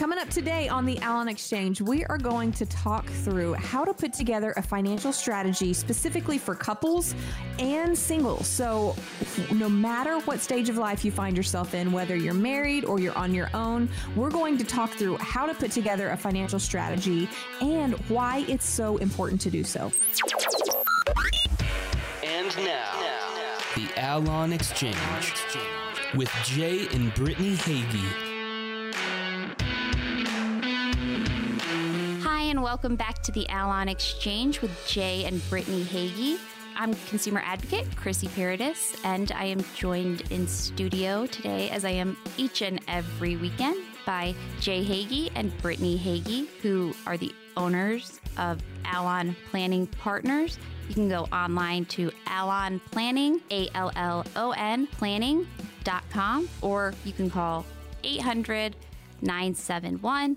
Coming up today on the Allon Exchange, we are going to talk through how to put together a financial strategy specifically for couples and singles. So, no matter what stage of life you find yourself in, whether you're married or you're on your own, we're going to talk through how to put together a financial strategy and why it's so important to do so. And now, the Allon Exchange with Jay and Brittany Hagy. And welcome back to the Allon Exchange with Jay and Brittany Hagy. I'm consumer advocate Chrissy Paradis, and I am joined in studio today, as I am each and every weekend, by Jay Hagy and Brittany Hagy, who are the owners of Allon Planning Partners. You can go online to Allon Planning, A L L O N planning.com, or you can call 800 971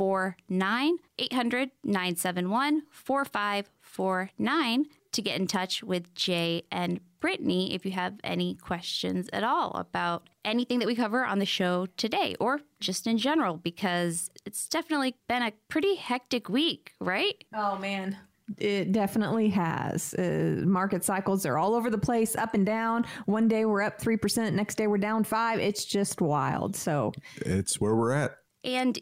4549 800 971 4549 to get in touch with Jay and Brittany if you have any questions at all about anything that we cover on the show today or just in general, because it's definitely been a pretty hectic week, right? Oh, man. It definitely has. Uh, market cycles are all over the place, up and down. One day we're up 3%, next day we're down 5 It's just wild. So it's where we're at. And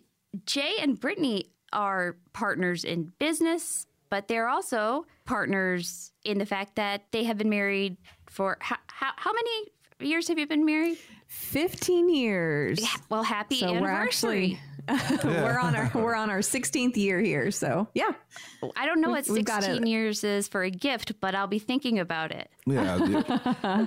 Jay and Brittany are partners in business, but they're also partners in the fact that they have been married for how, how, how many years have you been married? 15 years. Yeah, well, happy So we're anniversary. actually we're on our we're on our 16th year here. So, yeah. I don't know we- what we've got 16 years is for a gift, but I'll be thinking about it. Yeah.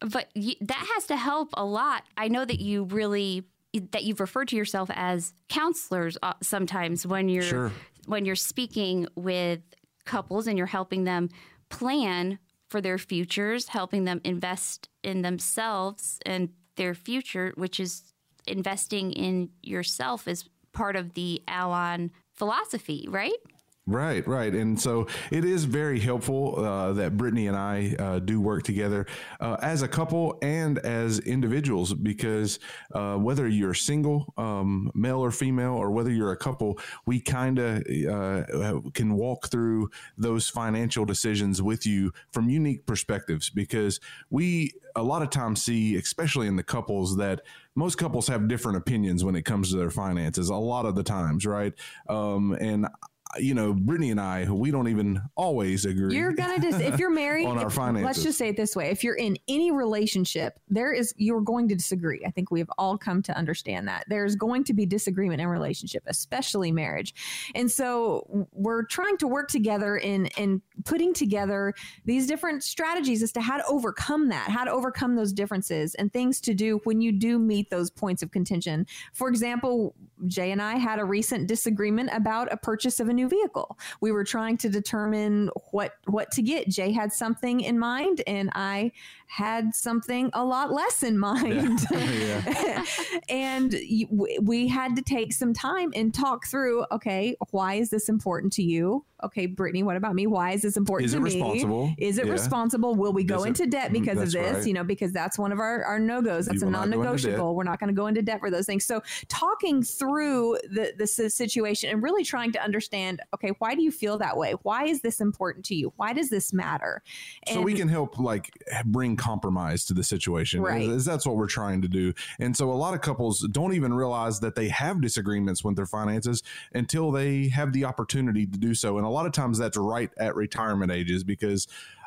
But y- that has to help a lot. I know that you really that you've referred to yourself as counselors uh, sometimes when you're Sure. when you're speaking with couples and you're helping them plan for their futures, helping them invest in themselves and their future, which is investing in yourself is part of the Allon philosophy, right? Right, right. And so it is very helpful uh, that Brittany and I uh, do work together uh, as a couple and as individuals because uh, whether you're single, um, male or female, or whether you're a couple, we kind of uh, can walk through those financial decisions with you from unique perspectives because we a lot of times see, especially in the couples, that most couples have different opinions when it comes to their finances a lot of the times, right? Um, and you know, Brittany and I, we don't even always agree. You're gonna dis- if you're married. On our finances. Let's just say it this way: if you're in any relationship, there is you're going to disagree. I think we've all come to understand that there's going to be disagreement in relationship, especially marriage. And so we're trying to work together in in putting together these different strategies as to how to overcome that, how to overcome those differences, and things to do when you do meet those points of contention. For example, Jay and I had a recent disagreement about a purchase of a new vehicle. We were trying to determine what what to get. Jay had something in mind, and I had something a lot less in mind. Yeah. and we had to take some time and talk through. Okay, why is this important to you? Okay, Brittany, what about me? Why is this important Is to me? Is it responsible? Is it Yeah. responsible? Will we go it- into debt Mm, because of this? right. You know, because that's one of our, our no goes. That's You a non go into debt. negotiable. We're not going to go into debt for those things. So, talking through the the si- situation and really trying to understand. Okay, why do you feel that way? Why is this important to you? Why does this matter? so we can help like bring compromise to the situation Right. is that's what we're trying to do and so a lot of couples don't even realize that they have disagreements with their finances until they have the opportunity to do so and a lot of times that's right at retirement ages because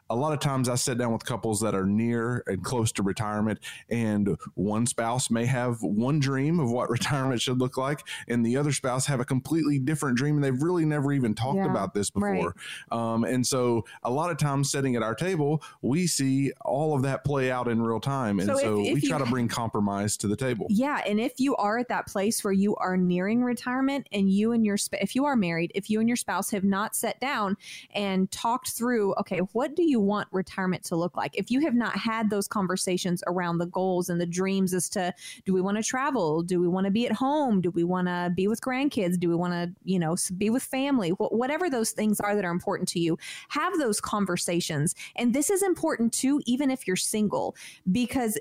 a lot of times I sit down with couples that are near and close to retirement, and one spouse may have one dream of what retirement should look like, and the other spouse have a completely different dream, and they've really never even talked Yeah, about this right. before. Um, and so, a lot of times, sitting at our table, we see all of that play out in real time, and So so, if- if we you try to bring compromise to the table. Yeah, and if you are at that place where you are nearing retirement and you and your sp- if you are married, if you and your spouse have not sat down and talked through, okay, what do you want retirement to look like? If you have not had those conversations around the goals and the dreams as to do we want to travel? Do we want to be at home? Do we want to be with grandkids? Do we want to, you know, be with family? Wh- whatever those things are that are important to you, have those conversations. And this is important too even if you're single because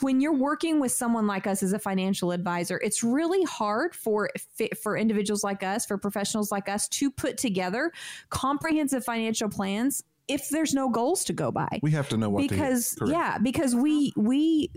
when you're working with someone like us as a financial advisor, it's really hard for for individuals like us, for professionals like us to put together comprehensive financial plans if there's no goals to go by. We have to know what because yeah, because we we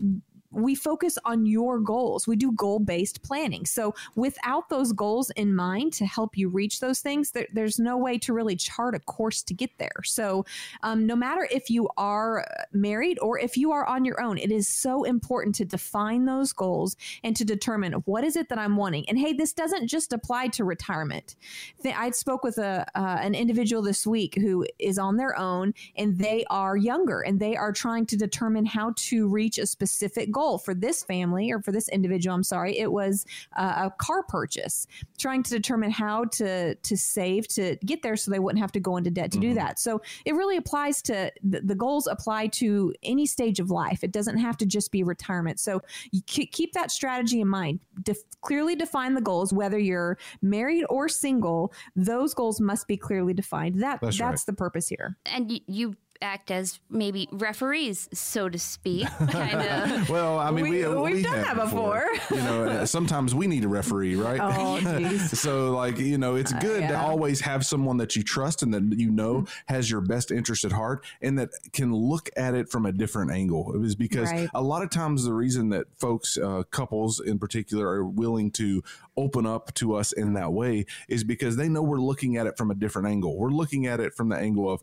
we focus on your goals. We do goal based planning. So, without those goals in mind to help you reach those things, there, there's no way to really chart a course to get there. So, um, no matter if you are married or if you are on your own, it is so important to define those goals and to determine what is it that I'm wanting. And hey, this doesn't just apply to retirement. I spoke with a uh, an individual this week who is on their own and they are younger and they are trying to determine how to reach a specific goal goal for this family or for this individual. I'm sorry, it was uh, a car purchase, trying to determine how to to save to get there, so they wouldn't have to go into debt to mm-hmm. do that. So it really applies to the, the, goals apply to any stage of life. It doesn't have to just be retirement. So you keep that strategy in mind. Def- clearly define the goals, whether you're married or single. Those goals must be clearly defined. That that's, that's right. the purpose here. And you act as maybe referees, so to speak. Kind of. well, I mean, we, we, have done that before. before. you know, sometimes we need a referee, right? Oh, so, like, you know, it's uh, good uh, yeah. to always have someone that you trust and that you know mm-hmm. has your best interest at heart and that can look at it from a different angle. It was because right. a lot of times the reason that folks, uh, couples in particular, are willing to open up to us in that way is because they know we're looking at it from a different angle. We're looking at it from the angle of,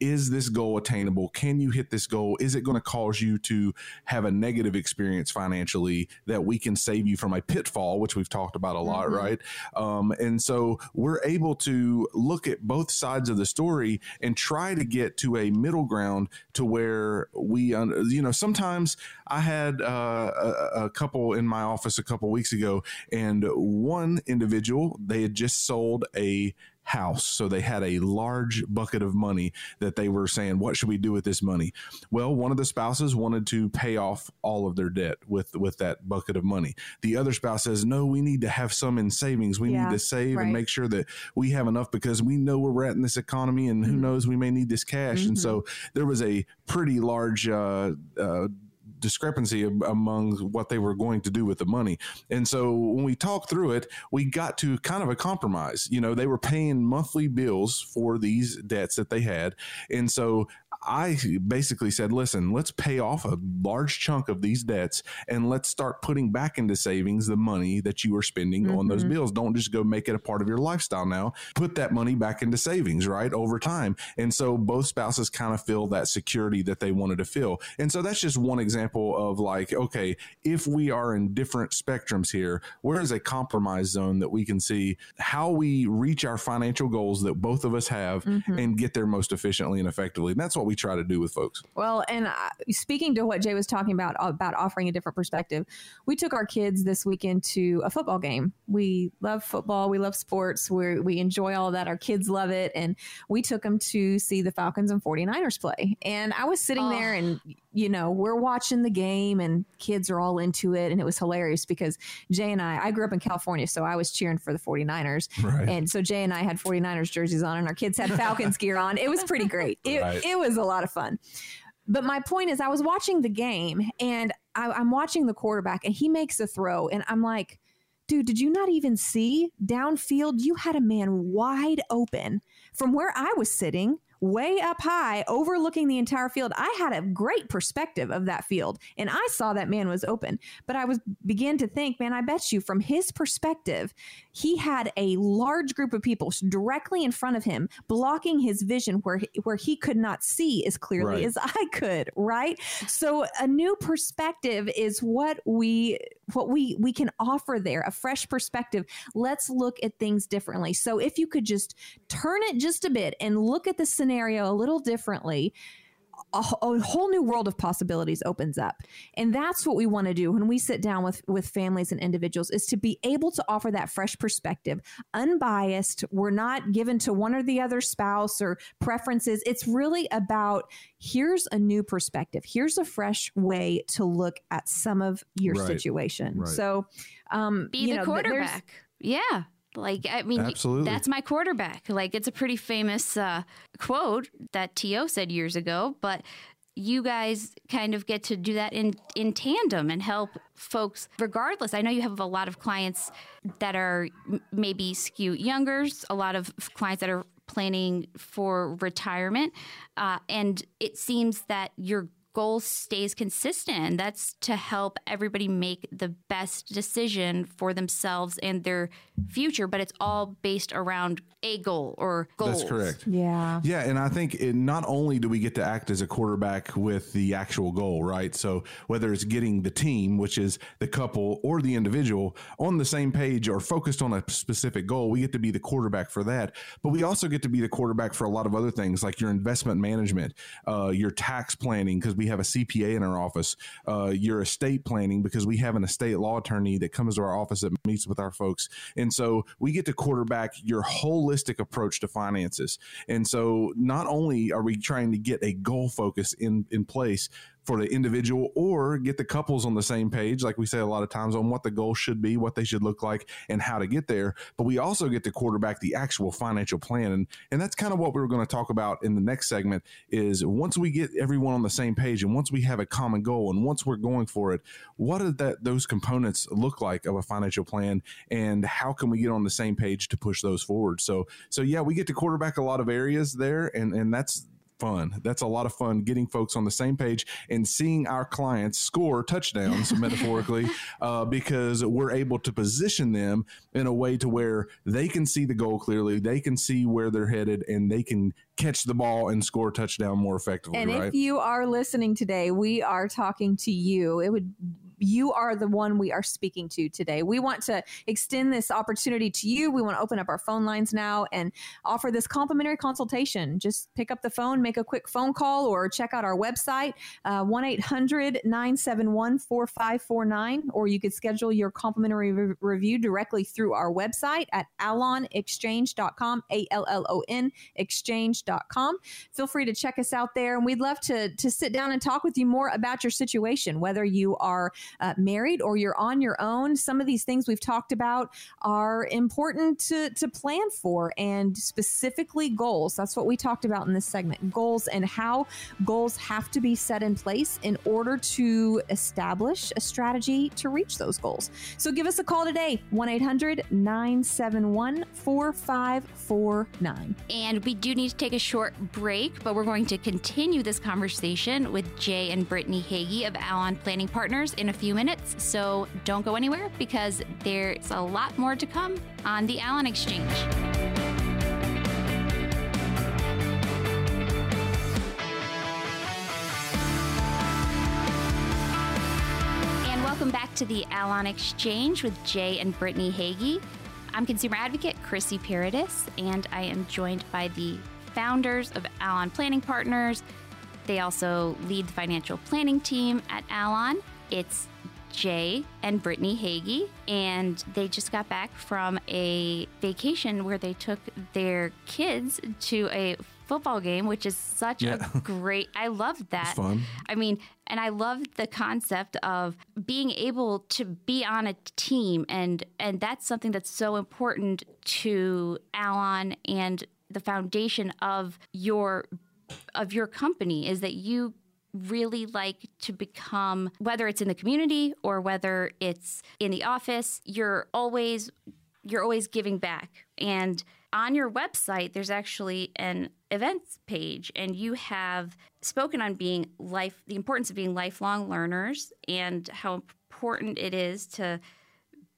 is this goal attainable? Can you hit this goal? Is it going to cause you to have a negative experience financially that we can save you from a pitfall, which we've talked about a lot, mm-hmm. right? Um, and so we're able to look at both sides of the story and try to get to a middle ground to where we, you know, sometimes I had uh, a, a couple in my office a couple weeks ago, and one individual, they had just sold a house. So they had a large bucket of money that they were saying, what should we do with this money? Well, one of the spouses wanted to pay off all of their debt with, with that bucket of money. The other spouse says, no, we need to have some in savings. We yeah, need to save right. and make sure that we have enough because we know where we're at in this economy and who mm-hmm. knows, we may need this cash. Mm-hmm. And so there was a pretty large, uh, uh, discrepancy among what they were going to do with the money. And so when we talked through it, we got to kind of a compromise. You know, they were paying monthly bills for these debts that they had. And so I basically said, listen, let's pay off a large chunk of these debts and let's start putting back into savings the money that you are spending mm-hmm. on those mm-hmm. bills. Don't just go make it a part of your lifestyle now. Put that money back into savings, right? Over time. And so both spouses kind of feel that security that they wanted to feel. And so that's just one example of like, okay, if we are in different spectrums here, where is a compromise zone that we can see how we reach our financial goals that both of us have mm-hmm. and get there most efficiently and effectively? And that's what we try to do with folks. Well, and uh, speaking to what Jay was talking about, about offering a different perspective, we took our kids this weekend to a football game. We love football, we love sports, we we enjoy all that. Our kids love it. And we took them to see the Falcons and 49ers play. And I was sitting oh. there and, you know, we're watching the game and kids are all into it. And it was hilarious because Jay and I, I grew up in California, so I was cheering for the 49ers. Right. And so Jay and I had 49ers jerseys on and our kids had Falcons gear on. It was pretty great. It, right. it was a lot of fun. But my point is, I was watching the game and I, I'm watching the quarterback, and he makes a throw, and I'm like, dude, did you not even see downfield? You had a man wide open from where I was sitting way up high, overlooking the entire field. I had a great perspective of that field, and I saw that man was open. But I was began to think, man, I bet you from his perspective, he had a large group of people directly in front of him, blocking his vision where he, where he could not see as clearly right. as I could. Right. So a new perspective is what we what we we can offer there, a fresh perspective. Let's look at things differently. So if you could just turn it just a bit and look at the scenario a little differently, a, a, whole new world of possibilities opens up. And that's what we want to do when we sit down with with families and individuals is to be able to offer that fresh perspective unbiased. We're not given to one or the other spouse or preferences. It's really about here's a new perspective. Here's a fresh way to look at some of your right. situation. Right. so um be the know, quarterback. Yeah like, I mean, Absolutely. that's my quarterback. Like, it's a pretty famous uh, quote that T.O. said years ago, but you guys kind of get to do that in in tandem and help folks regardless i know you have a lot of clients that are maybe skew younger a lot of clients that are planning for retirement uh, and it seems that your goal stays consistent. That's to help everybody make the best decision for themselves and their future, but it's all based around a goal or goals. That's correct. Yeah. Yeah. And I think it, not only do we get to act as a quarterback with the actual goal, right? So whether it's getting the team, which is the couple or the individual, on the same page or focused on a specific goal, we get to be the quarterback for that. But we also get to be the quarterback for a lot of other things like your investment management, uh, your tax planning, because we have a CPA in our office, uh, your estate planning, because we have an estate law attorney that comes to our office that meets with our folks. And so we get to quarterback your holistic approach to finances. And so not only are we trying to get a goal focus in, in place, for the individual or get the couples on the same page, like we say a lot of times, on what the goal should be, what they should look like, and how to get there. But we also get to quarterback the actual financial plan. And, and that's kind of what we are going to talk about in the next segment is once we get everyone on the same page and once we have a common goal and once we're going for it, what do that those components look like of a financial plan and how can we get on the same page to push those forward? So so yeah, we get to quarterback a lot of areas there and and that's fun. That's a lot of fun getting folks on the same page and seeing our clients score touchdowns metaphorically uh, because we're able to position them in a way to where they can see the goal clearly, they can see where they're headed, and they can catch the ball and score a touchdown more effectively. And right? if you are listening today, we are talking to you. It would you are the one we are speaking to today. We want to extend this opportunity to you. We want to open up our phone lines now and offer this complimentary consultation. Just pick up the phone, make a quick phone call, or check out our website, uh, 1 800 971 4549, or you could schedule your complimentary re- review directly through our website at allonexchange.com, A L L O N exchange.com. Feel free to check us out there, and we'd love to, to sit down and talk with you more about your situation, whether you are uh, married or you're on your own. Some of these things we've talked about are important to, to plan for and specifically goals. That's what we talked about in this segment goals and how goals have to be set in place in order to establish a strategy to reach those goals. So give us a call today 1 800 971 4549. And we do need to take a short break, but we're going to continue this conversation with Jay and Brittany Hagy of Allon Planning Partners in a few minutes, so don't go anywhere because there's a lot more to come on the Allon Exchange. And welcome back to the Allon Exchange with Jay and Brittany Hagy. I'm consumer advocate Chrissy Paradis, and I am joined by the founders of Allon Planning Partners. They also lead the financial planning team at Allon. It's Jay and Brittany Hagy, and they just got back from a vacation where they took their kids to a football game, which is such Yeah. a great. I love that. fun. I mean, and I love the concept of being able to be on a team, and and that's something that's so important to Allon and the foundation of your of your company is that you really like to become whether it's in the community or whether it's in the office you're always you're always giving back. And on your website there's actually an events page and you have spoken on being life the importance of being lifelong learners and how important it is to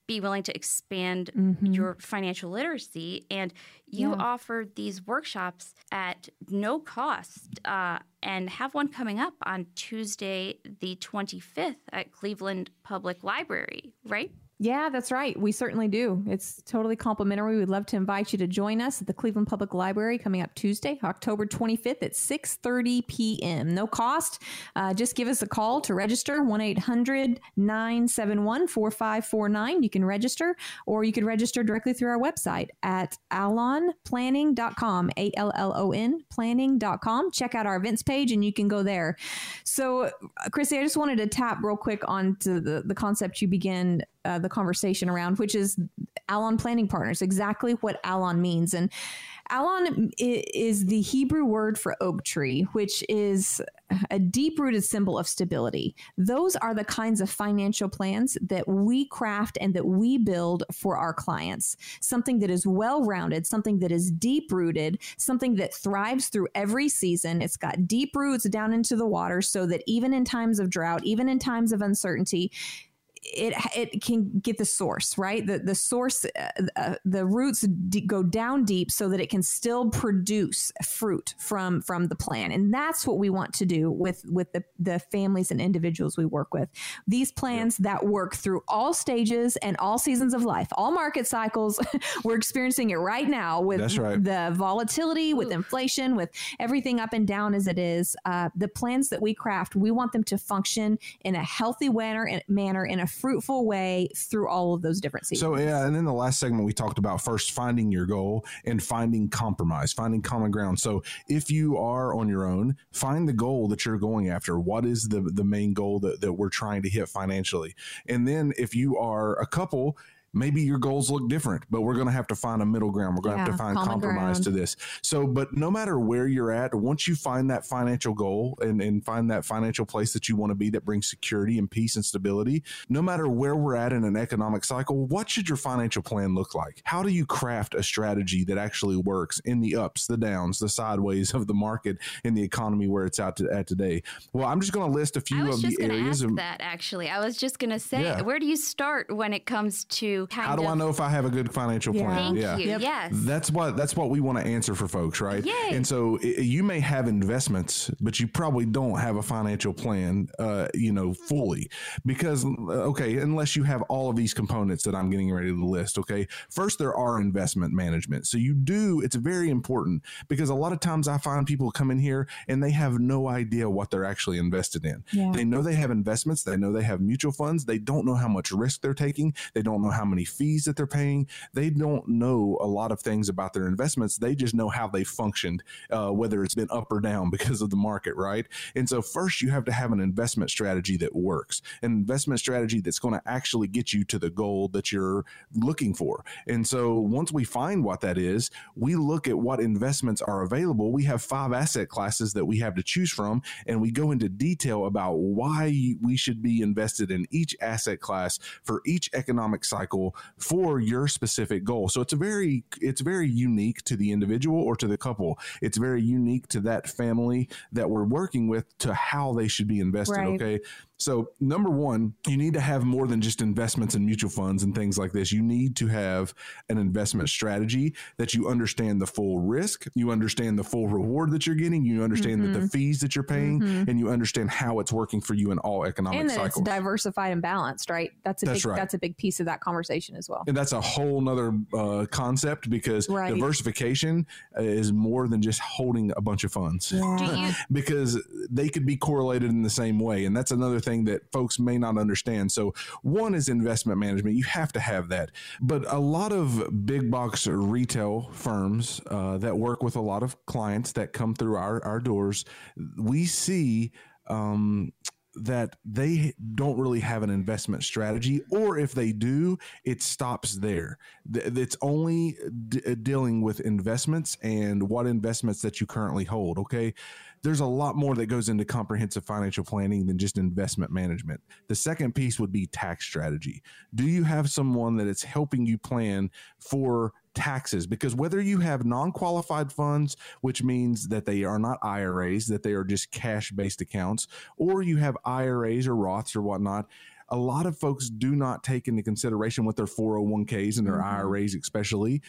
be willing to expand your financial literacy. And you Yeah. offer these workshops at no cost uh, and have one coming up on Tuesday, the 25th at Cleveland Public Library, right? Yeah, that's right. We certainly do. It's totally complimentary. We'd love to invite you to join us at the Cleveland Public Library coming up Tuesday, October 25th at 6:30 p.m. No cost. Uh, just give us a call to register 1-800-971-4549. You can register or you can register directly through our website at allonplanning.com, A L L O N planning.com. Check out our events page and you can go there. So, uh, Chrissy, I just wanted to tap real quick onto the, the concept you began uh, the conversation around, which is Allon Planning Partners, exactly what Allon means. And Allon is the Hebrew word for oak tree, which is a deep rooted symbol of stability. Those are the kinds of financial plans that we craft and that we build for our clients. Something that is well rounded, something that is deep rooted, something that thrives through every season. It's got deep roots down into the water so that even in times of drought, even in times of uncertainty, it it can get the source right? The the source uh, uh, the roots d- go down deep so that it can still produce fruit from from the plant. And that's what we want to do with with the the families and individuals we work with. These plans yeah. that work through all stages and all seasons of life all market cycles we're experiencing it right now with right. the volatility with inflation with everything up and down as it is. Uh, the plans that we craft we want them to function in a healthy manner manner in a fruitful way through all of those different seasons. So yeah, and then the last segment we talked about first finding your goal and finding compromise, finding common ground. So if you are on your own, find the goal that you're going after. What is the the main goal that, that we're trying to hit financially? And then if you are a couple, maybe your goals look different, but we're going to have to find a middle ground. We're going yeah, to have to find compromise ground. to this. So, but no matter where you're at, once you find that financial goal and, and find that financial place that you want to be that brings security and peace and stability, no matter where we're at in an economic cycle, what should your financial plan look like? How do you craft a strategy that actually works in the ups, the downs, the sideways of the market in the economy where it's out to, at today? Well, I'm just going to list a few of the areas. Ask that actually, I was just going to say, yeah. where do you start when it comes to how do of, I know if I have a good financial yeah. plan? Thank yeah. you. Yep. Yes. That's what that's what we want to answer for folks, right? Yay. And so it, you may have investments, but you probably don't have a financial plan, uh, you know, fully because uh, okay, unless you have all of these components that I'm getting ready to list. Okay, first there are investment management. So you do. It's very important because a lot of times I find people come in here and they have no idea what they're actually invested in. Yeah. They know they have investments. They know they have mutual funds. They don't know how much risk they're taking. They don't know how many fees that they're paying. They don't know a lot of things about their investments. They just know how they functioned, uh, whether it's been up or down because of the market, right? And so, first, you have to have an investment strategy that works, an investment strategy that's going to actually get you to the goal that you're looking for. And so, once we find what that is, we look at what investments are available. We have five asset classes that we have to choose from, and we go into detail about why we should be invested in each asset class for each economic cycle for your specific goal. So it's a very it's very unique to the individual or to the couple. It's very unique to that family that we're working with to how they should be invested. Right. Okay. So, number one, you need to have more than just investments in mutual funds and things like this. You need to have an investment strategy that you understand the full risk, you understand the full reward that you're getting, you understand mm-hmm. that the fees that you're paying, mm-hmm. and you understand how it's working for you in all economic and that cycles. It's diversified and balanced, right? That's a that's big, right. that's a big piece of that conversation as well. And that's a whole nother uh, concept because right. diversification is more than just holding a bunch of funds yeah. because they could be correlated in the same way, and that's another thing thing that folks may not understand. So, one is investment management. You have to have that. But a lot of big box retail firms uh, that work with a lot of clients that come through our, our doors, we see. Um, that they don't really have an investment strategy, or if they do, it stops there. It's only d- dealing with investments and what investments that you currently hold. Okay there's a lot more that goes into comprehensive financial planning than just investment management. The second piece would be tax strategy. Do you have someone that is helping you plan for taxes because whether you have non-qualified funds which means that they are not IRAs that they are just cash-based accounts or you have IRAs or Roths or whatnot a lot of folks do not take into consideration what their 401ks and their mm-hmm. IRAs especially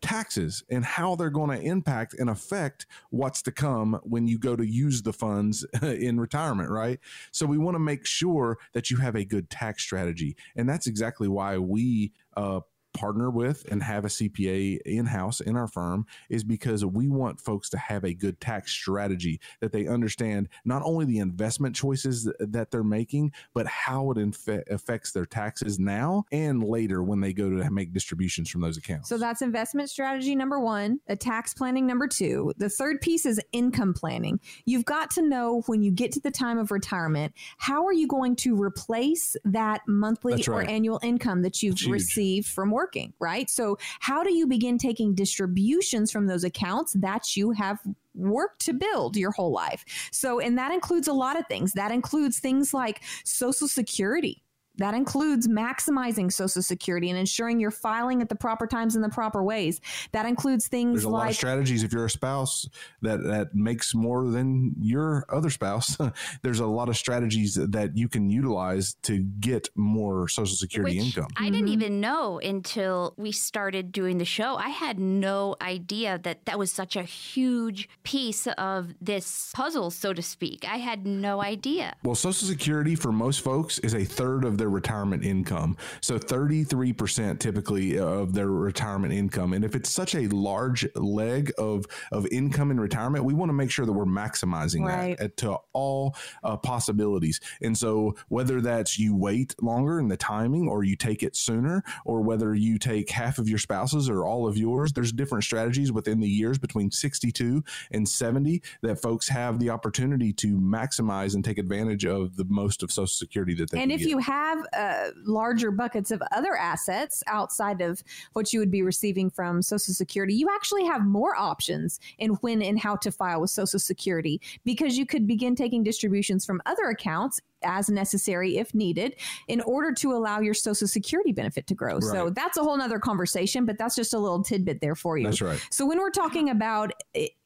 taxes and how they're going to impact and affect what's to come when you go to use the funds in retirement, right? So we want to make sure that you have a good tax strategy. And that's exactly why we uh, partner with and have a CPA in house in our firm is because we want folks to have a good tax strategy that they understand not only the investment choices that they're making, but how it inf- affects their taxes now and later when they go to make distributions from those accounts. So that's investment strategy number one, a tax planning number two. The third piece is income planning. You've got to know when you get to the time of retirement, how are you going to replace that monthly right. or annual income that you've received from work? Working, right? So, how do you begin taking distributions from those accounts that you have worked to build your whole life? So, and that includes a lot of things. That includes things like Social Security that includes maximizing Social Security and ensuring you're filing at the proper times in the proper ways. That includes things There's a like lot of strategies if you're a spouse that that makes more than your other spouse. There's a lot of strategies that you can utilize to get more Social Security Which income. I didn't mm-hmm. even know until we started doing the show. I had no idea that that was such a huge piece of this puzzle, so to speak. I had no idea. Well, Social Security for most folks is a third of their retirement income. So 33% typically of their retirement income. And if it's such a large leg of, of income in retirement, we want to make sure that we're maximizing Right. that to all uh, possibilities. And so whether that's you wait longer in the timing or you take it sooner, or whether you take half of your spouse's or all of yours, there's different strategies within the years between 62 and 70 that folks have the opportunity to maximize and take advantage of the most of Social Security that they and if get. you have uh, larger buckets of other assets outside of what you would be receiving from Social Security, you actually have more options in when and how to file with Social Security because you could begin taking distributions from other accounts as necessary if needed in order to allow your social security benefit to grow so that's a whole nother conversation but that's just a little tidbit there for you That's right. so when we're talking about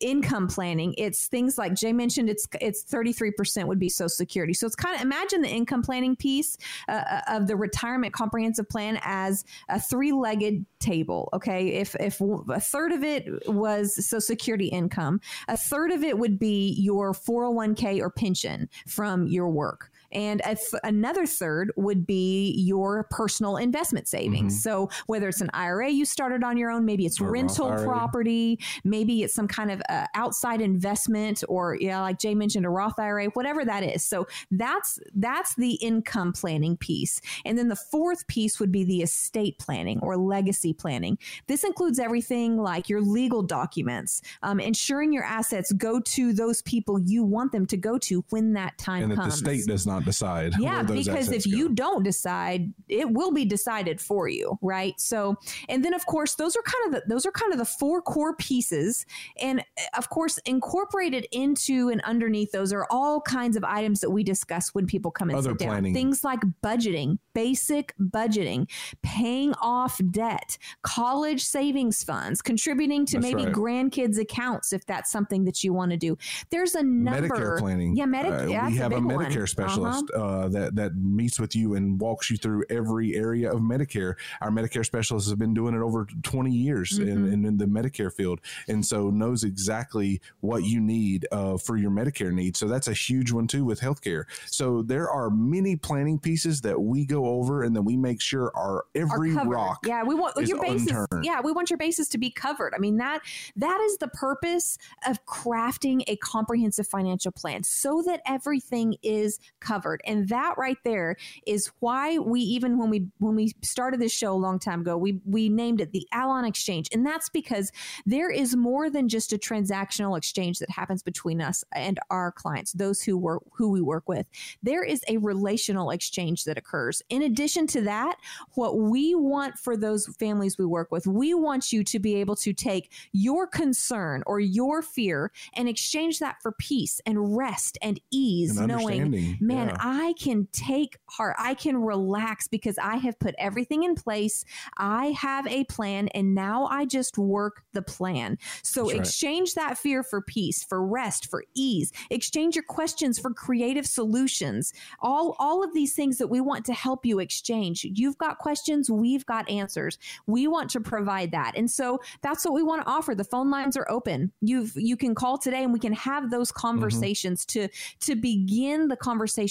income planning, it's things like Jay mentioned. It's it's thirty three percent would be Social Security. So it's kind of imagine the income planning piece uh, of the retirement comprehensive plan as a three legged table. Okay, if if a third of it was Social Security income, a third of it would be your four hundred one k or pension from your work. And a th- another third would be your personal investment savings. So whether it's an IRA you started on your own, maybe it's Or rental property, maybe it's some kind of uh, outside investment, or yeah, like Jay mentioned, a Roth IRA, whatever that is. So that's that's the income planning piece, and then the fourth piece would be the estate planning or legacy planning. This includes everything like your legal documents, um, ensuring your assets go to those people you want them to go to when that time and that the comes. state does not decide. Yeah, because if go. you don't decide, it will be decided for you, right? So, and then of course, those are kind of the those are kind of the four core pieces, and uh, of course, incorporated into and underneath those are all kinds of items that we discuss when people come and Other sit down. Things like budgeting, basic budgeting, paying off debt, college savings funds, contributing to That's maybe right. grandkids accounts if that's something that you want to do. There's a number. Medicare planning. Yeah, Medi- Uh, we have a, big one. Medicare Uh-huh. Specialist uh, that that meets with you and walks you through every area of Medicare. Our Medicare specialist has been doing it over 20 years in, Mm-hmm. in, in the Medicare field, and so knows exactly what you need uh, for your Medicare needs. So that's a huge one too with healthcare. So there are many planning pieces that we go over, and then we make sure our are every covered. rock. Yeah, we want your bases. unturned. Yeah, we want your bases to be covered. I mean that that is the purpose of crafting a comprehensive financial plan so that everything is covered. And that right there is why we even when we when we started this show a long time ago, we we named it the Allon Exchange. And that's because there is more than just a transactional exchange that happens between us and our clients, those who work who we work with. There is a relational exchange that occurs. In addition to that, what we want for those families we work with, we want you to be able to take your concern or your fear and exchange that for peace and rest and ease, And knowing, man, yeah. I can take heart, I can relax because I have put everything in place. I have a plan and now I just work the plan. So That's right. exchange that fear for peace, for rest, for ease. Exchange your questions for creative solutions. All all of these things that we want to help you exchange. You've got questions, we've got answers. We want to provide that. And so that's what we want to offer. The phone lines are open. You've you can call today and we can have those mm-hmm. conversations to to begin the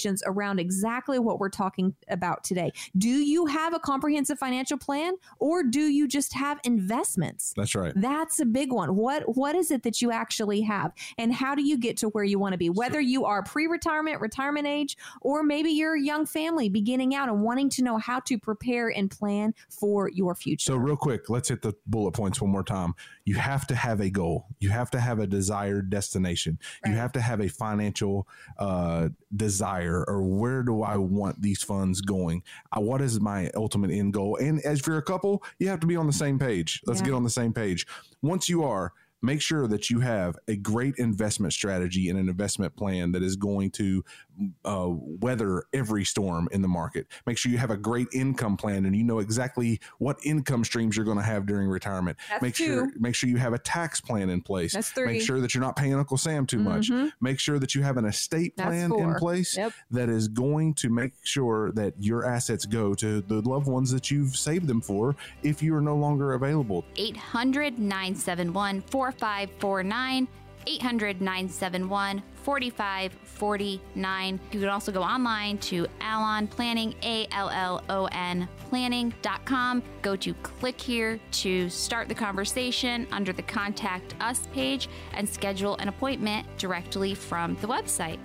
conversations around exactly what we're talking about today. Do you have a comprehensive financial plan or do you just have investments? That's right. That's a big one. What what is it that you actually have and how do you get to where you want to be? Whether you are pre-retirement, retirement age, or maybe you're a young family beginning out and wanting to know how to prepare and plan for your future. So, real quick, let's hit the bullet points one more time. You have to have a goal. You have to have a desired destination. You have to have a financial uh, desire or where do I want these funds going? Uh, what is my ultimate end goal? And as for a couple, you have to be on the same page. Let's yeah. get on the same page. Once you are, make sure that you have a great investment strategy and an investment plan that is going to uh, weather every storm in the market. Make sure you have a great income plan and you know exactly what income streams you're going to have during retirement. That's make two. sure make sure you have a tax plan in place. That's three. Make sure that you're not paying Uncle Sam too much. Mm-hmm. Make sure that you have an estate plan in place yep. that is going to make sure that your assets go to the loved ones that you've saved them for if you are no longer available. 800 971 4549 800 971 4549. You can also go online to Allon Planning, A L L O N planning.com. Go to click here to start the conversation under the Contact Us page and schedule an appointment directly from the website.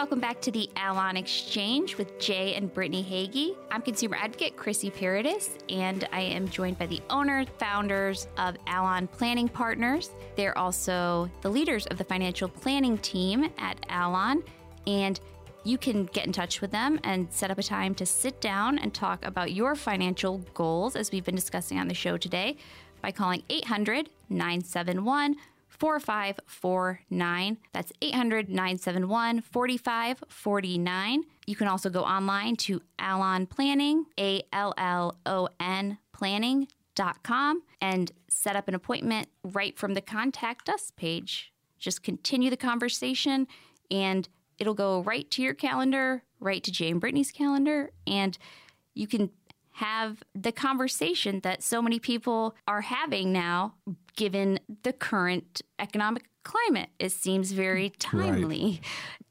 Welcome back to the Allon Exchange with Jay and Brittany Hagy. I'm consumer advocate Chrissy Paradis, and I am joined by the owners, founders of Allon Planning Partners. They're also the leaders of the financial planning team at Allon, and you can get in touch with them and set up a time to sit down and talk about your financial goals, as we've been discussing on the show today, by calling 800 971 4549. That's 800 971 4549. You can also go online to Allon Planning, A L L O N planning.com, and set up an appointment right from the Contact Us page. Just continue the conversation, and it'll go right to your calendar, right to Jane Brittany's calendar, and you can have the conversation that so many people are having now, given the current economic climate. It seems very timely.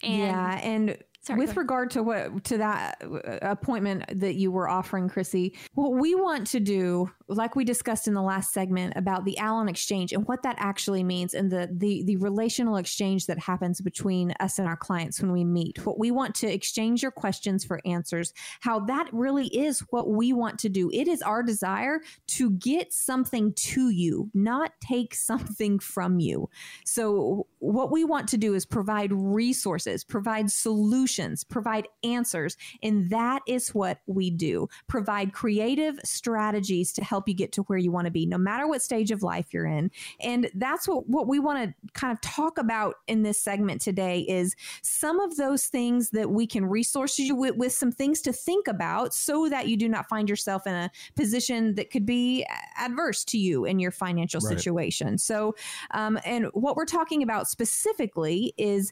Right. And yeah, and Sorry, with regard to what to that uh, appointment that you were offering, Chrissy, what we want to do, like we discussed in the last segment about the Allon exchange and what that actually means, and the the the relational exchange that happens between us and our clients when we meet. What we want to exchange your questions for answers. How that really is what we want to do. It is our desire to get something to you, not take something from you. So what we want to do is provide resources, provide solutions solutions, provide answers. And that is what we do provide creative strategies to help you get to where you want to be, no matter what stage of life you're in. And that's what, what we want to kind of talk about in this segment today is some of those things that we can resource you with, with some things to think about so that you do not find yourself in a position that could be adverse to you in your financial right. situation. So, um, and what we're talking about specifically is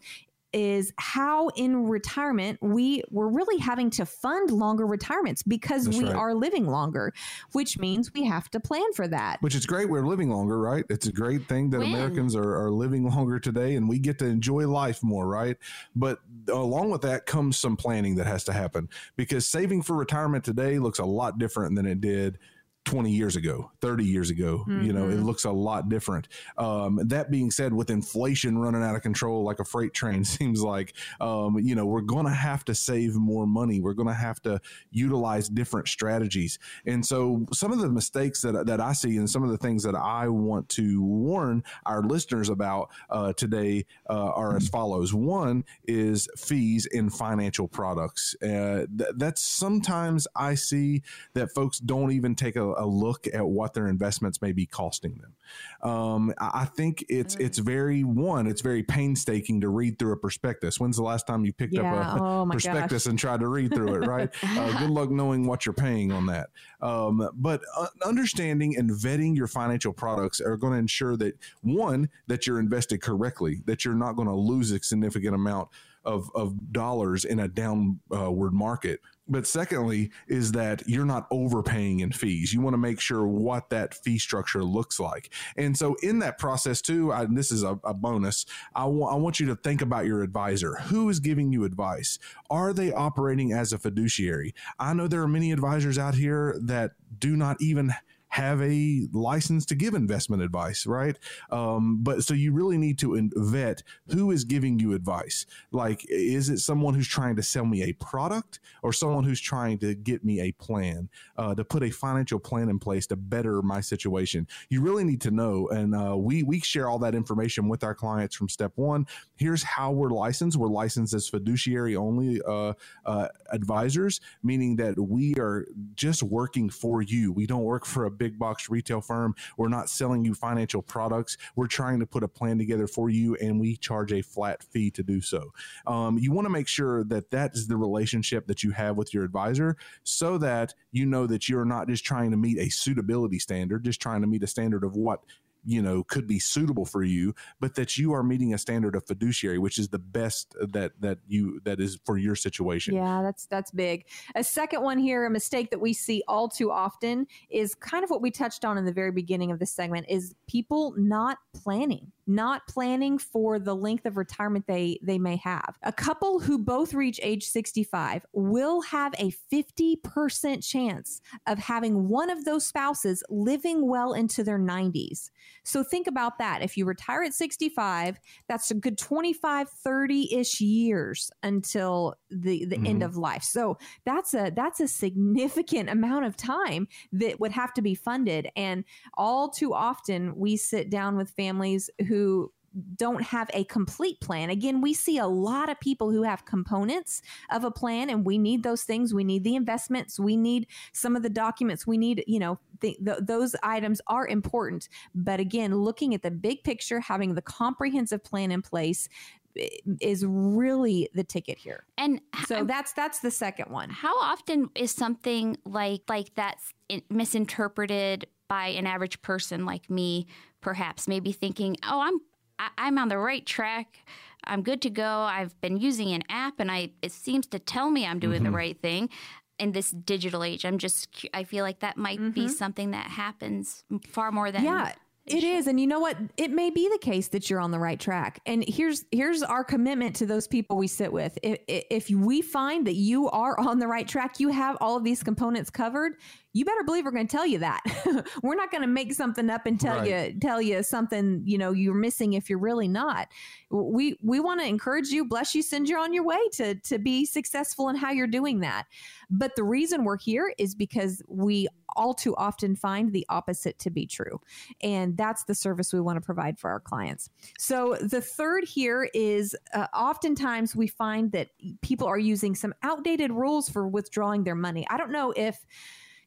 is how in retirement we we're really having to fund longer retirements because That's we right. are living longer, which means we have to plan for that. Which is great. We're living longer, right? It's a great thing that when? Americans are, are living longer today and we get to enjoy life more, right? But along with that comes some planning that has to happen because saving for retirement today looks a lot different than it did 20 years ago, 30 years ago. Mm-hmm. You know, it mm-hmm. looks a lot different. Um, that being said, with inflation running out of control like a freight train, seems like, um, you know, we're going to have to save more money. We're going to have to utilize different strategies. And so, some of the mistakes that, that I see and some of the things that I want to warn our listeners about uh, today uh, are as follows one is fees in financial products. Uh, th- that's sometimes I see that folks don't even take a, a look at what their investments may be costing them. Um, I think it's mm. it's very one, it's very painstaking to read through a prospectus. When's the last time you picked yeah. up a oh prospectus gosh. and tried to read through it? Right. uh, good luck knowing what you're paying on that. Um, but uh, understanding and vetting your financial products are going to ensure that one that you're invested correctly, that you're not going to lose a significant amount of, of dollars in a downward uh, market but secondly, is that you're not overpaying in fees. You want to make sure what that fee structure looks like. And so, in that process, too, I, this is a, a bonus. I, w- I want you to think about your advisor. Who is giving you advice? Are they operating as a fiduciary? I know there are many advisors out here that do not even have a license to give investment advice, right? Um, but so you really need to vet who is giving you advice. Like, is it someone who's trying to sell me a product or someone who's trying to get me a plan, uh, to put a financial plan in place to better my situation? You really need to know. And uh, we, we share all that information with our clients from step one. Here's how we're licensed. We're licensed as fiduciary only uh, uh advisors, meaning that we are just working for you. We don't work for a big box retail firm. We're not selling you financial products. We're trying to put a plan together for you, and we charge a flat fee to do so. Um, you want to make sure that that is the relationship that you have with your advisor so that you know that you're not just trying to meet a suitability standard, just trying to meet a standard of what you know could be suitable for you but that you are meeting a standard of fiduciary which is the best that that you that is for your situation. Yeah that's that's big. A second one here a mistake that we see all too often is kind of what we touched on in the very beginning of this segment is people not planning not planning for the length of retirement they they may have. A couple who both reach age 65 will have a 50% chance of having one of those spouses living well into their 90s. So think about that. If you retire at 65, that's a good 25 30ish years until the the mm-hmm. end of life. So that's a that's a significant amount of time that would have to be funded and all too often we sit down with families who who don't have a complete plan. Again, we see a lot of people who have components of a plan, and we need those things. We need the investments. We need some of the documents. We need, you know, those items are important. But again, looking at the big picture, having the comprehensive plan in place is really the ticket here. And so that's that's the second one. How often is something like like that's misinterpreted by an average person like me perhaps maybe thinking, "Oh, I'm I, am on the right track. I'm good to go. I've been using an app and I it seems to tell me I'm doing mm-hmm. the right thing." In this digital age, I'm just I feel like that might mm-hmm. be something that happens far more than yeah. It is, and you know what? It may be the case that you're on the right track. And here's here's our commitment to those people we sit with. If, if we find that you are on the right track, you have all of these components covered you better believe we're going to tell you that. we're not going to make something up and tell right. you tell you something you know you're missing if you're really not. We we want to encourage you, bless you, send you on your way to to be successful in how you're doing that. But the reason we're here is because we all too often find the opposite to be true. And that's the service we want to provide for our clients. So the third here is uh, oftentimes we find that people are using some outdated rules for withdrawing their money. I don't know if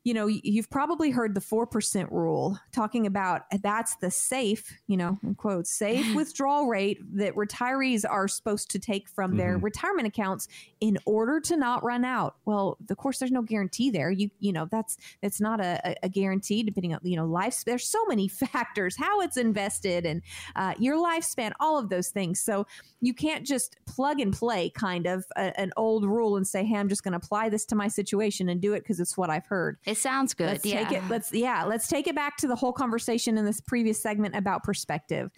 you know, you've probably heard the 4% rule talking about that's the safe, you know, in quotes, safe withdrawal rate that retirees are supposed to take from their mm-hmm. retirement accounts in order to not run out. Well, of course, there's no guarantee there. You, you know, that's, that's not a, a guarantee depending on, you know, life. There's so many factors, how it's invested and uh, your lifespan, all of those things. So you can't just plug and play kind of a, an old rule and say, hey, I'm just going to apply this to my situation and do it because it's what I've heard. It sounds good. Let's yeah. take it. Let's yeah. Let's take it back to the whole conversation in this previous segment about perspective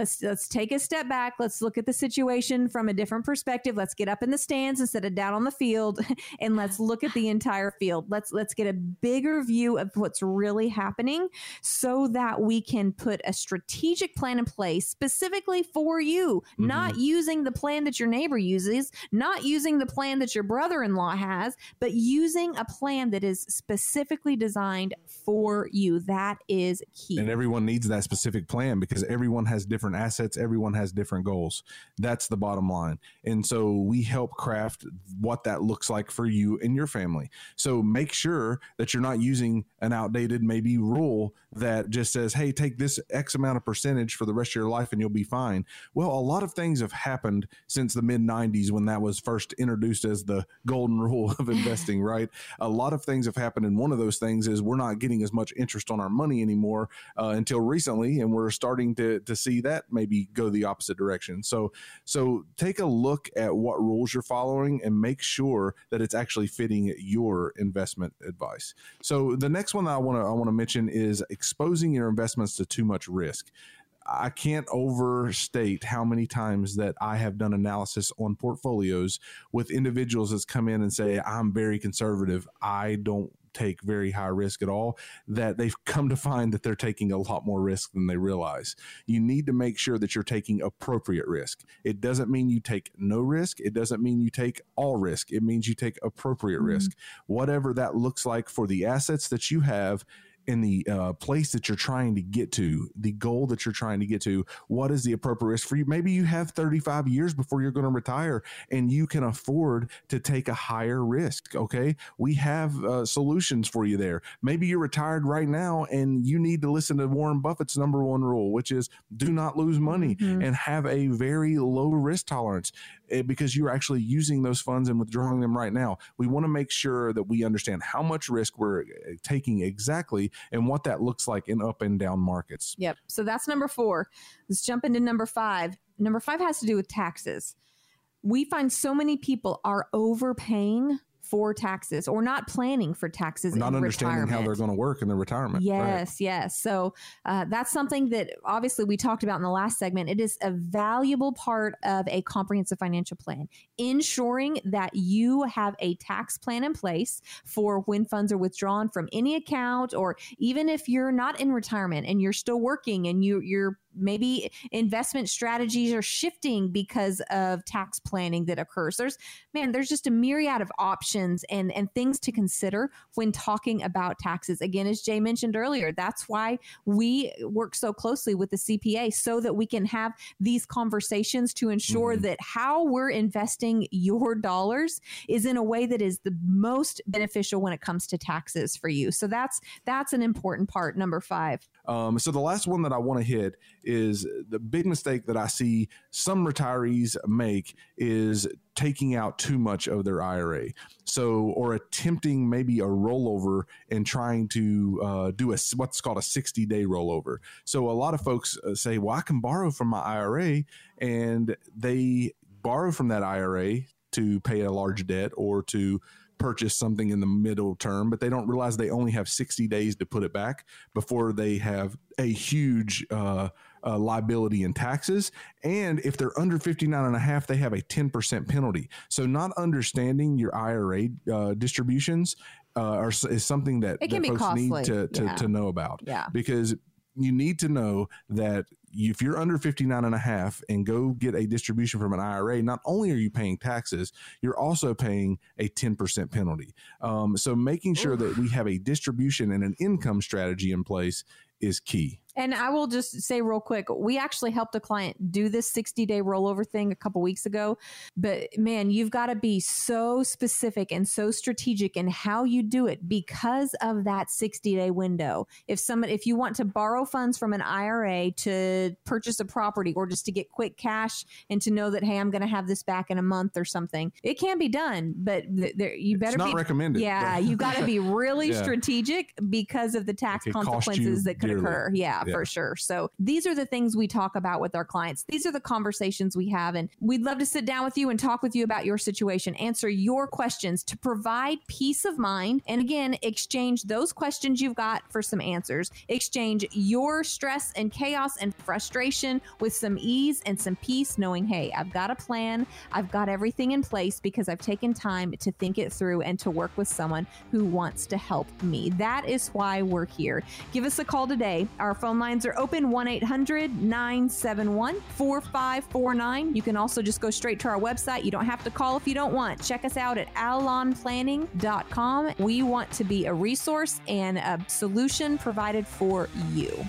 let's let's take a step back. Let's look at the situation from a different perspective. Let's get up in the stands instead of down on the field and let's look at the entire field. Let's let's get a bigger view of what's really happening so that we can put a strategic plan in place specifically for you mm-hmm. not using the plan that your neighbor uses not using the plan that your brother-in-law has but using a plan that is specifically designed for you. That is key. And everyone needs that specific plan because everyone has different different assets. Everyone has different goals. That's the bottom line. And so we help craft what that looks like for you and your family. So make sure that you're not using an outdated, maybe rule that just says, hey, take this X amount of percentage for the rest of your life and you'll be fine. Well, a lot of things have happened since the mid 90s when that was first introduced as the golden rule of investing, right? A lot of things have happened. And one of those things is we're not getting as much interest on our money anymore uh, until recently. And we're starting to, to see that maybe go the opposite direction. So so take a look at what rules you're following and make sure that it's actually fitting your investment advice. So the next one that I want to I want to mention is exposing your investments to too much risk. I can't overstate how many times that I have done analysis on portfolios with individuals that's come in and say, I'm very conservative. I don't take very high risk at all, that they've come to find that they're taking a lot more risk than they realize. You need to make sure that you're taking appropriate risk. It doesn't mean you take no risk. It doesn't mean you take all risk. It means you take appropriate mm-hmm. risk. Whatever that looks like for the assets that you have in the uh, place that you're trying to get to, the goal that you're trying to get to, what is the appropriate risk for you? Maybe you have 35 years before you're going to retire and you can afford to take a higher risk. Okay. We have uh, solutions for you there. Maybe you're retired right now and you need to listen to Warren Buffett's number one rule, which is do not lose money mm-hmm. and have a very low risk tolerance because you're actually using those funds and withdrawing them right now. We want to make sure that we understand how much risk we're eh, taking exactly and what that looks like in up and down markets. Yep. So that's number four. Let's jump into number five. Number five has to do with taxes. We find so many people are overpaying for taxes or not planning for taxes. not understanding retirement. how they're going to work in their retirement. Yes, right. yes. So uh, that's something that obviously we talked about in the last segment. It is a valuable part of a comprehensive financial plan, ensuring that you have a tax plan in place for when funds are withdrawn from any account, or even if you're not in retirement and you're still working and you, you're maybe investment strategies are shifting because of tax planning that occurs. There's man there's just a myriad of options and and things to consider when talking about taxes. Again as jay mentioned earlier that's why we work so closely with the cpa so that we can have these conversations to ensure mm-hmm. that how we're investing your dollars is in a way that is the most beneficial when it comes to taxes for you. So that's that's an important part number five um, so the last one that I want to hit is the big mistake that I see some retirees make is taking out too much of their IRA. So, or attempting maybe a rollover and trying to uh, do a what's called a 60 day rollover. So, a lot of folks uh, say, "Well, I can borrow from my IRA," and they borrow from that IRA to pay a large debt or to purchase something in the middle term, but they don't realize they only have 60 days to put it back before they have a huge uh, uh, liability in taxes. And if they're under 59 and a half, they have a 10% penalty. So not understanding your IRA uh, distributions uh, are, is something that, it that folks costly. need to, to, yeah. to know about. Yeah. Because you need to know that if you're under 59 and a half and go get a distribution from an IRA, not only are you paying taxes, you're also paying a 10% penalty. Um, so making sure that we have a distribution and an income strategy in place is key. And I will just say real quick, we actually helped a client do this 60 day rollover thing a couple weeks ago. But man, you've got to be so specific and so strategic in how you do it because of that 60 day window. If someone, if you want to borrow funds from an IRA to purchase a property or just to get quick cash and to know that, hey, I'm going to have this back in a month or something, it can be done. But th- there, you better it's not be recommended. Yeah, you got to be really yeah. strategic because of the tax consequences that could dearly. occur. Yeah yeah, for sure. So these are the things we talk about with our clients. These are the conversations we have. And we'd love to sit down with you and talk with you about your situation, answer your questions to provide peace of mind. And again, exchange those questions you've got for some answers. Exchange your stress and chaos and frustration with some ease and some peace, knowing, hey, I've got a plan. I've got everything in place because I've taken time to think it through and to work with someone who wants to help me. That is why we're here. Give us a call today. Our phone lines are open 1 800 971 4549. You can also just go straight to our website. You don't have to call if you don't want. Check us out at allonplanning.com. We want to be a resource and a solution provided for you.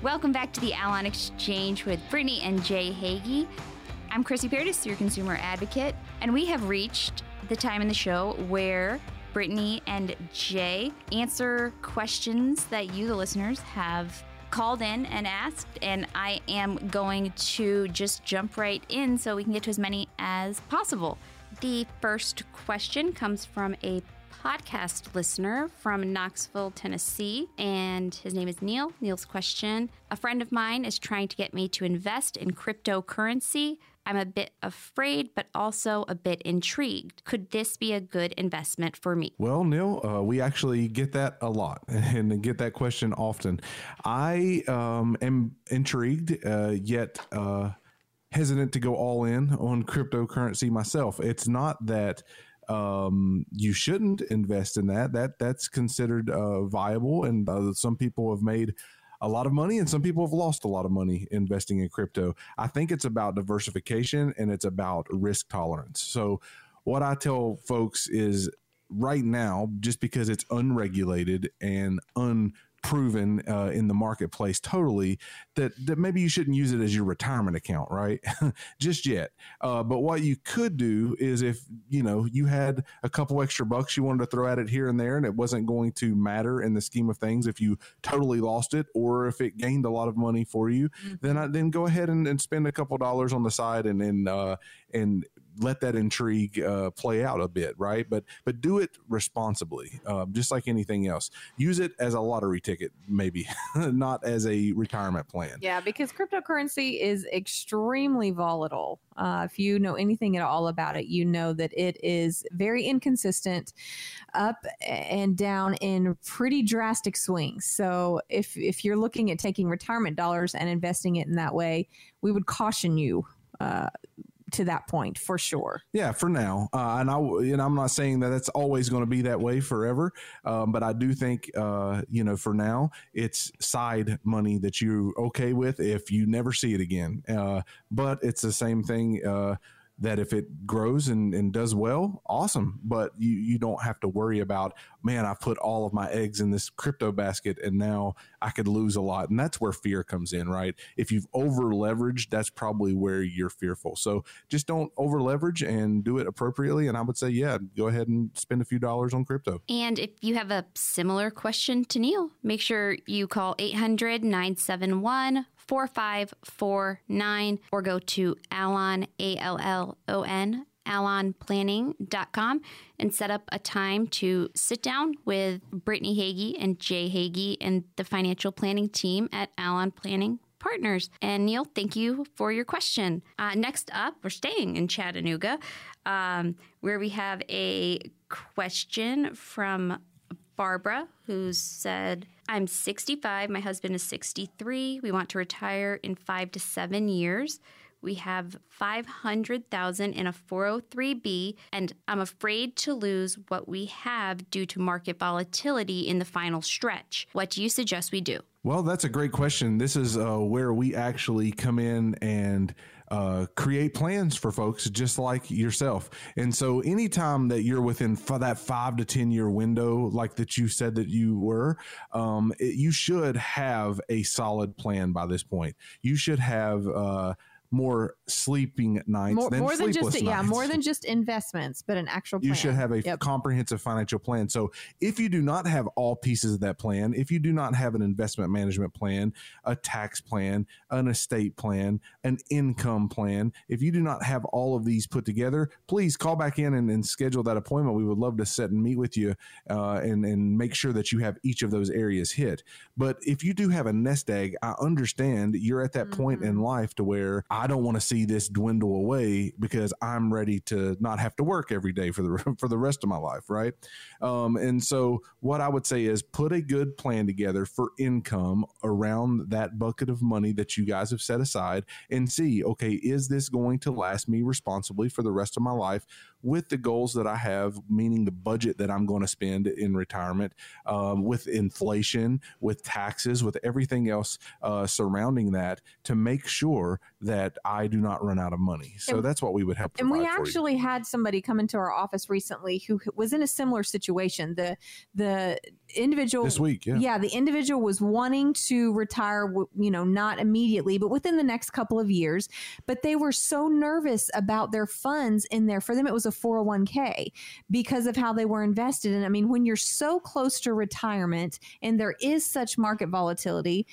Welcome back to the Allon Exchange with Brittany and Jay Hagy. I'm Chrissy Paradis, your consumer advocate, and we have reached the time in the show where Brittany and Jay answer questions that you, the listeners, have called in and asked, and I am going to just jump right in so we can get to as many as possible. The first question comes from a podcast listener from Knoxville, Tennessee, and his name is Neil. Neil's question A friend of mine is trying to get me to invest in cryptocurrency. I'm a bit afraid, but also a bit intrigued. Could this be a good investment for me? Well, Neil, uh, we actually get that a lot and get that question often. I um, am intrigued, uh, yet uh, hesitant to go all in on cryptocurrency myself. It's not that um, you shouldn't invest in that. That that's considered uh, viable, and uh, some people have made a lot of money, and some people have lost a lot of money investing in crypto. I think it's about diversification and it's about risk tolerance. So, what I tell folks is right now, just because it's unregulated and un proven uh, in the marketplace totally that that maybe you shouldn't use it as your retirement account right just yet uh, but what you could do is if you know you had a couple extra bucks you wanted to throw at it here and there and it wasn't going to matter in the scheme of things if you totally lost it or if it gained a lot of money for you mm-hmm. then I, then go ahead and, and spend a couple dollars on the side and and uh, and let that intrigue uh, play out a bit, right? But but do it responsibly, uh, just like anything else. Use it as a lottery ticket, maybe not as a retirement plan. Yeah, because cryptocurrency is extremely volatile. Uh, if you know anything at all about it, you know that it is very inconsistent, up and down in pretty drastic swings. So if if you're looking at taking retirement dollars and investing it in that way, we would caution you uh, to that point for sure. Yeah, for now, uh, and I and I'm not saying that it's always going to be that way forever, um, but I do think uh, you know for now it's side money that you're okay with if you never see it again. Uh, but it's the same thing uh, that if it grows and, and does well, awesome. But you, you don't have to worry about, man, I've put all of my eggs in this crypto basket and now I could lose a lot. And that's where fear comes in, right? If you've over leveraged, that's probably where you're fearful. So just don't over leverage and do it appropriately. And I would say, yeah, go ahead and spend a few dollars on crypto. And if you have a similar question to Neil, make sure you call 800 971 4549 or go to Allon, A L L O N, allonplanning.com and set up a time to sit down with Brittany Hagy and Jay Hagy and the financial planning team at Allon Planning Partners. And Neil, thank you for your question. Uh, next up, we're staying in Chattanooga, um, where we have a question from Barbara, who said, I'm 65. My husband is 63. We want to retire in five to seven years. We have 500,000 in a 403b and I'm afraid to lose what we have due to market volatility in the final stretch. What do you suggest we do? Well, that's a great question. This is uh, where we actually come in and uh, create plans for folks just like yourself. And so, anytime that you're within f- that five to 10 year window, like that you said that you were, um, it, you should have a solid plan by this point. You should have, uh, more sleeping nights more, than more than just nights. yeah more than just investments but an actual plan. you should have a yep. comprehensive financial plan so if you do not have all pieces of that plan if you do not have an investment management plan a tax plan an estate plan an income plan if you do not have all of these put together please call back in and, and schedule that appointment we would love to sit and meet with you uh, and, and make sure that you have each of those areas hit but if you do have a nest egg i understand you're at that mm-hmm. point in life to where I don't want to see this dwindle away because I'm ready to not have to work every day for the for the rest of my life, right? Um, and so, what I would say is put a good plan together for income around that bucket of money that you guys have set aside, and see, okay, is this going to last me responsibly for the rest of my life? With the goals that I have, meaning the budget that I'm going to spend in retirement, um, with inflation, with taxes, with everything else uh, surrounding that, to make sure that I do not run out of money. So and, that's what we would have. And we actually had somebody come into our office recently who was in a similar situation. The the individual this week, yeah, yeah, the individual was wanting to retire, you know, not immediately, but within the next couple of years. But they were so nervous about their funds in there. For them, it was a 401k because of how they were invested. And I mean, when you're so close to retirement and there is such market volatility,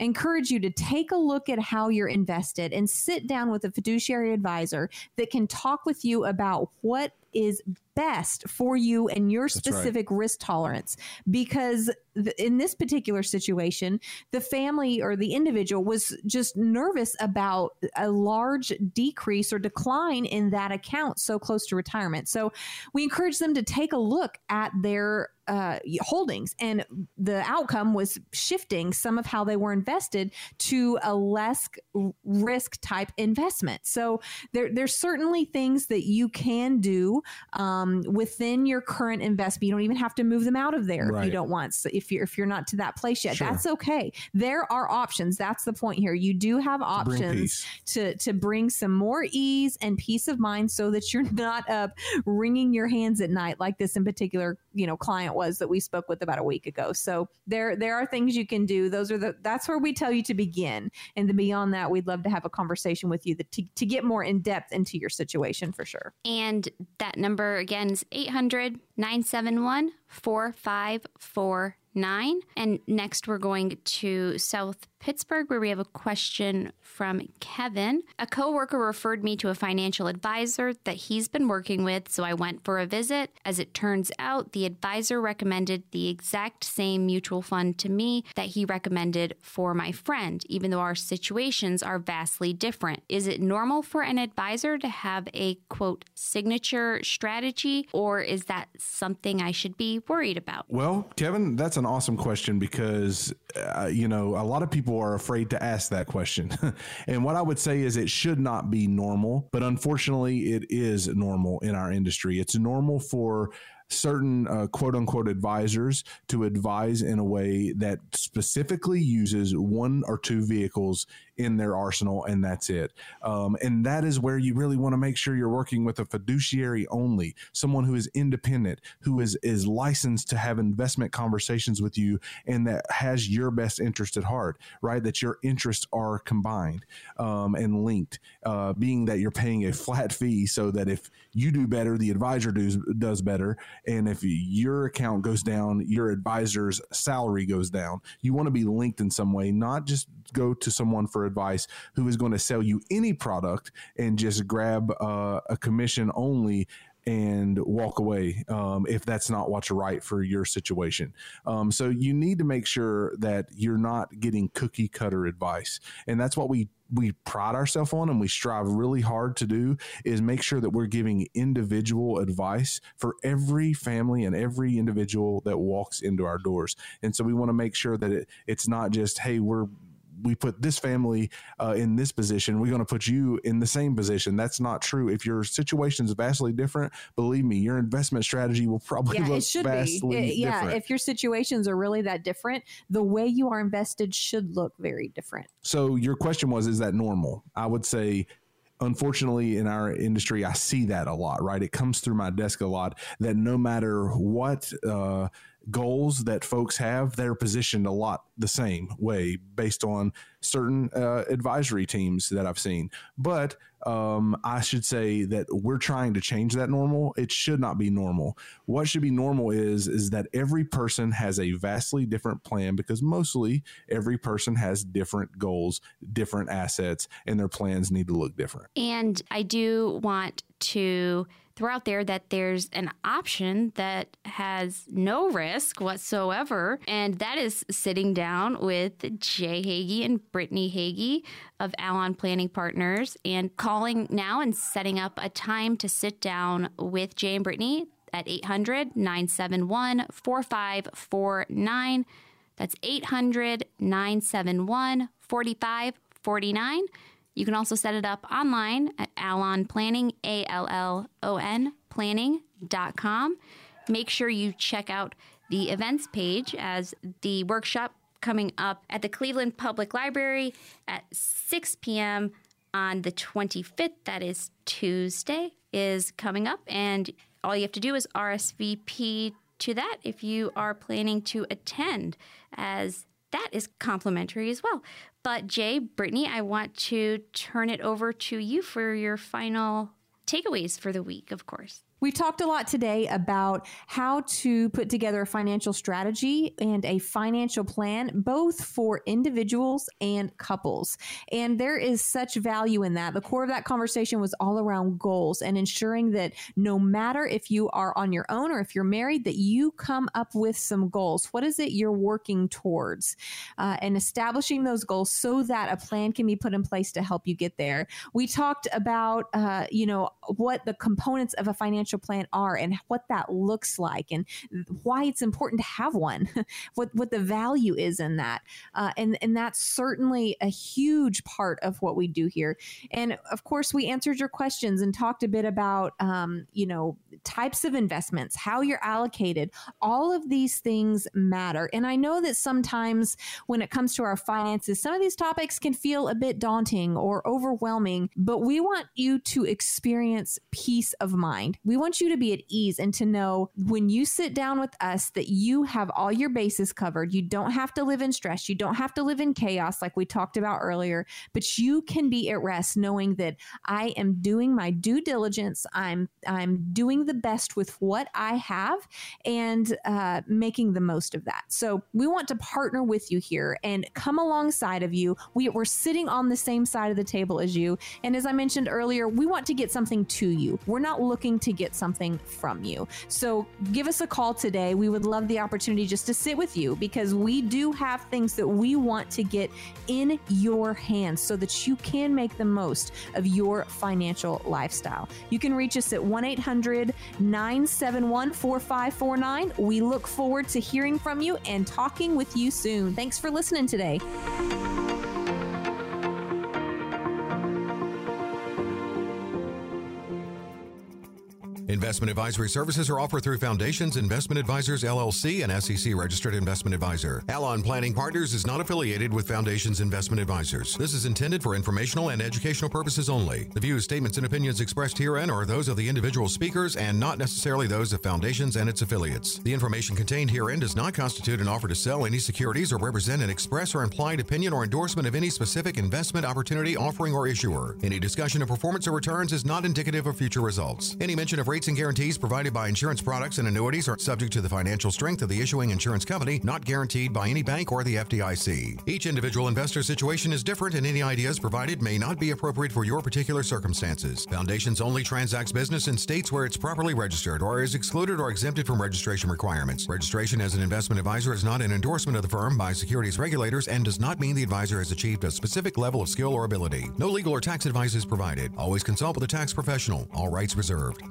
I encourage you to take a look at how you're invested and sit down with a fiduciary advisor that can talk with you about what is best for you and your specific right. risk tolerance because th- in this particular situation the family or the individual was just nervous about a large decrease or decline in that account so close to retirement so we encourage them to take a look at their uh, holdings, and the outcome was shifting some of how they were invested to a less risk type investment. So there, there's certainly things that you can do um, within your current investment. You don't even have to move them out of there right. if you don't want. So if you're if you're not to that place yet, sure. that's okay. There are options. That's the point here. You do have options to to bring some more ease and peace of mind, so that you're not up wringing your hands at night like this in particular, you know, client was that we spoke with about a week ago. So there there are things you can do. Those are the that's where we tell you to begin. And then beyond that, we'd love to have a conversation with you to, to get more in depth into your situation for sure. And that number again is 800 971 4549. And next, we're going to South Pittsburgh, where we have a question from Kevin. A coworker referred me to a financial advisor that he's been working with, so I went for a visit. As it turns out, the advisor recommended the exact same mutual fund to me that he recommended for my friend, even though our situations are vastly different. Is it normal for an advisor to have a quote signature strategy, or is that something I should be worried about? Well, Kevin, that's an awesome question because, uh, you know, a lot of people are afraid to ask that question. and what I would say is it should not be normal, but unfortunately, it is normal in our industry. It's normal for certain uh, quote unquote advisors to advise in a way that specifically uses one or two vehicles in their arsenal, and that's it. Um, and that is where you really want to make sure you're working with a fiduciary only, someone who is independent, who is is licensed to have investment conversations with you, and that has your best interest at heart. Right, that your interests are combined um, and linked. Uh, being that you're paying a flat fee, so that if you do better, the advisor does does better, and if your account goes down, your advisor's salary goes down. You want to be linked in some way, not just go to someone for advice who is going to sell you any product and just grab uh, a commission only and walk away um, if that's not what's right for your situation. Um, so you need to make sure that you're not getting cookie cutter advice, and that's what we we pride ourselves on and we strive really hard to do is make sure that we're giving individual advice for every family and every individual that walks into our doors. And so we want to make sure that it, it's not just, hey, we're we put this family uh, in this position, we're going to put you in the same position. That's not true. If your situation is vastly different, believe me, your investment strategy will probably yeah, look it should vastly be. It, yeah, different. if your situations are really that different, the way you are invested should look very different. So your question was, is that normal? I would say unfortunately in our industry i see that a lot right it comes through my desk a lot that no matter what uh, goals that folks have, they're positioned a lot the same way based on certain uh, advisory teams that I've seen. But um, I should say that we're trying to change that normal. It should not be normal. What should be normal is is that every person has a vastly different plan because mostly every person has different goals, different assets, and their plans need to look different. And I do want to throw out there that there's an option that has no risk whatsoever, and that is sitting down with Jay Hagy and Brittany Hagy of Allon Planning Partners and calling now and setting up a time to sit down with Jay and Brittany at 800 971 4549. That's 800 971 4549. You can also set it up online at Allon Planning, A L L O N planning.com. Make sure you check out the events page as the workshop coming up at the Cleveland Public Library at 6 p.m. on the 25th, that is Tuesday, is coming up. And all you have to do is RSVP to that if you are planning to attend, as that is complimentary as well. But Jay, Brittany, I want to turn it over to you for your final takeaways for the week, of course. We've talked a lot today about how to put together a financial strategy and a financial plan, both for individuals and couples. And there is such value in that. The core of that conversation was all around goals and ensuring that no matter if you are on your own or if you're married, that you come up with some goals. What is it you're working towards? Uh, and establishing those goals so that a plan can be put in place to help you get there. We talked about, uh, you know, what the components of a financial financial plan are and what that looks like and why it's important to have one, what what the value is in that, uh, and and that's certainly a huge part of what we do here. And of course, we answered your questions and talked a bit about um, you know types of investments, how you're allocated. All of these things matter, and I know that sometimes when it comes to our finances, some of these topics can feel a bit daunting or overwhelming. But we want you to experience peace of mind. We want you to be at ease and to know when you sit down with us that you have all your bases covered. You don't have to live in stress. You don't have to live in chaos like we talked about earlier, but you can be at rest knowing that I am doing my due diligence. I'm I'm doing the best with what I have and uh, making the most of that. So we want to partner with you here and come alongside of you. We, we're sitting on the same side of the table as you. And as I mentioned earlier, we want to get something to you. We're not looking to get get something from you. So give us a call today. We would love the opportunity just to sit with you because we do have things that we want to get in your hands so that you can make the most of your financial lifestyle. You can reach us at 1 800 971 4549. We look forward to hearing from you and talking with you soon. Thanks for listening today. Investment advisory services are offered through Foundations Investment Advisors LLC, an SEC registered investment advisor. Allon Planning Partners is not affiliated with Foundations Investment Advisors. This is intended for informational and educational purposes only. The views, statements, and opinions expressed herein are those of the individual speakers and not necessarily those of Foundations and its affiliates. The information contained herein does not constitute an offer to sell any securities or represent an express or implied opinion or endorsement of any specific investment opportunity, offering, or issuer. Any discussion of performance or returns is not indicative of future results. Any mention of rates Rates and guarantees provided by insurance products and annuities are subject to the financial strength of the issuing insurance company, not guaranteed by any bank or the FDIC. Each individual investor situation is different, and any ideas provided may not be appropriate for your particular circumstances. Foundations only transacts business in states where it's properly registered or is excluded or exempted from registration requirements. Registration as an investment advisor is not an endorsement of the firm by securities regulators and does not mean the advisor has achieved a specific level of skill or ability. No legal or tax advice is provided. Always consult with a tax professional. All rights reserved.